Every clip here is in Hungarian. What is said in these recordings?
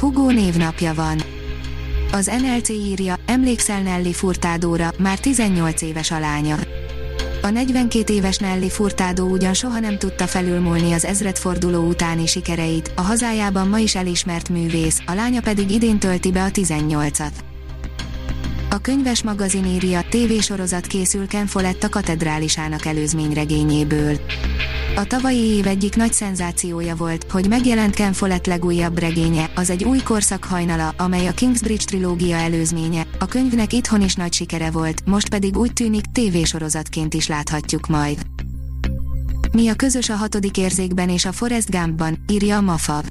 Hugo névnapja van. Az NLC írja, emlékszel Nelly Furtádóra, már 18 éves a lánya. A 42 éves Nelly Furtádó ugyan soha nem tudta felülmúlni az ezredforduló utáni sikereit, a hazájában ma is elismert művész, a lánya pedig idén tölti be a 18-at. A könyves magazin írja, tévésorozat készül Ken Follett a katedrálisának előzményregényéből. A tavalyi év egyik nagy szenzációja volt, hogy megjelent Ken Follett legújabb regénye, az egy új korszak hajnala, amely a Kingsbridge trilógia előzménye. A könyvnek itthon is nagy sikere volt, most pedig úgy tűnik, tévésorozatként is láthatjuk majd. Mi a közös a hatodik érzékben és a Forest Gumpban, írja a Mafa.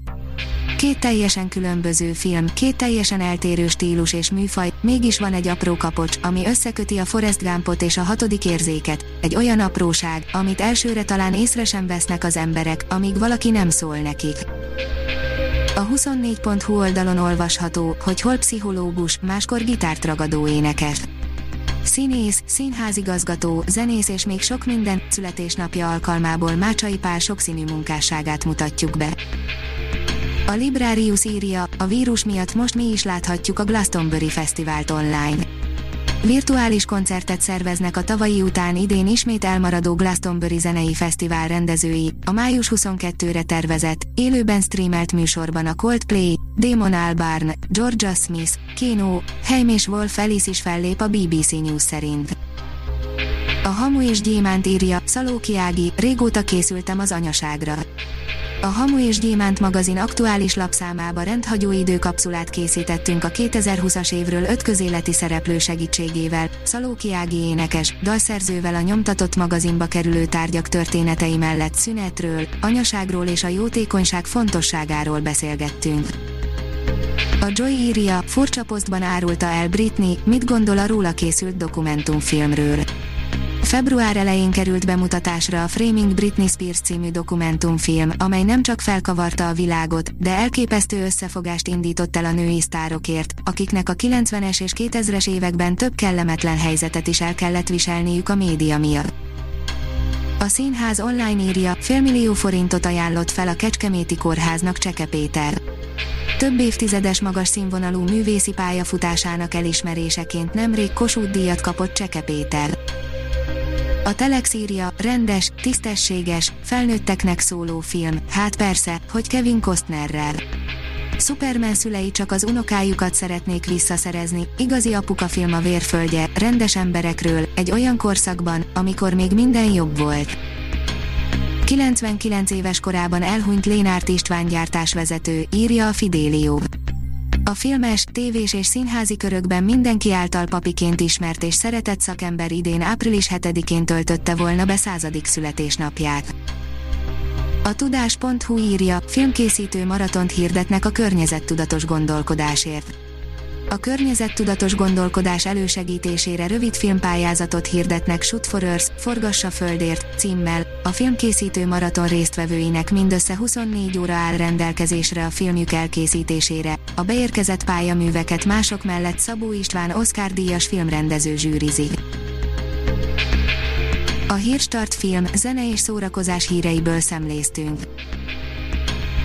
Két teljesen különböző film, két teljesen eltérő stílus és műfaj, mégis van egy apró kapocs, ami összeköti a Forest Gumpot és a hatodik érzéket, egy olyan apróság, amit elsőre talán észre sem vesznek az emberek, amíg valaki nem szól nekik. A 24.hu oldalon olvasható, hogy hol pszichológus, máskor gitárt ragadó énekes. Színész, színházigazgató, zenész és még sok minden születésnapja alkalmából Mácsai Pál sokszínű munkásságát mutatjuk be. A Librarius írja, a vírus miatt most mi is láthatjuk a Glastonbury Fesztivált online. Virtuális koncertet szerveznek a tavalyi után idén ismét elmaradó Glastonbury Zenei Fesztivál rendezői, a május 22-re tervezett, élőben streamelt műsorban a Coldplay, Damon Albarn, Georgia Smith, Keno, Heim és Wolf Alice is fellép a BBC News szerint. A Hamu és Gyémánt írja, Szalóki Ági, régóta készültem az anyaságra. A Hamu és Gyémánt magazin aktuális lapszámába rendhagyó időkapszulát készítettünk a 2020-as évről öt közéleti szereplő segítségével, Szalóki Ági énekes, dalszerzővel a nyomtatott magazinba kerülő tárgyak történetei mellett szünetről, anyaságról és a jótékonyság fontosságáról beszélgettünk. A Joy írja, furcsa posztban árulta el Britney, mit gondol a róla készült dokumentumfilmről. Február elején került bemutatásra a Framing Britney Spears című dokumentumfilm, amely nem csak felkavarta a világot, de elképesztő összefogást indított el a női sztárokért, akiknek a 90-es és 2000-es években több kellemetlen helyzetet is el kellett viselniük a média miatt. A színház online írja, félmillió forintot ajánlott fel a Kecskeméti Kórháznak Cseke Péter. Több évtizedes magas színvonalú művészi pályafutásának elismeréseként nemrég Kossuth díjat kapott Cseke Péter. A Telex írja, rendes, tisztességes, felnőtteknek szóló film, hát persze, hogy Kevin Costnerrel. Superman szülei csak az unokájukat szeretnék visszaszerezni, igazi apuka film a vérföldje, rendes emberekről, egy olyan korszakban, amikor még minden jobb volt. 99 éves korában elhunyt Lénárt István gyártásvezető, írja a Fidélió. A filmes, tévés és színházi körökben mindenki által papiként ismert és szeretett szakember idén április 7-én töltötte volna be századik születésnapját. A tudás.hu írja, filmkészítő maratont hirdetnek a környezettudatos gondolkodásért. A környezettudatos gondolkodás elősegítésére rövid filmpályázatot hirdetnek Shoot for Earth, Forgassa Földért címmel. A filmkészítő maraton résztvevőinek mindössze 24 óra áll rendelkezésre a filmjük elkészítésére. A beérkezett pályaműveket mások mellett Szabó István Oscar díjas filmrendező zsűrizi. A Hírstart film, zene és szórakozás híreiből szemléztünk.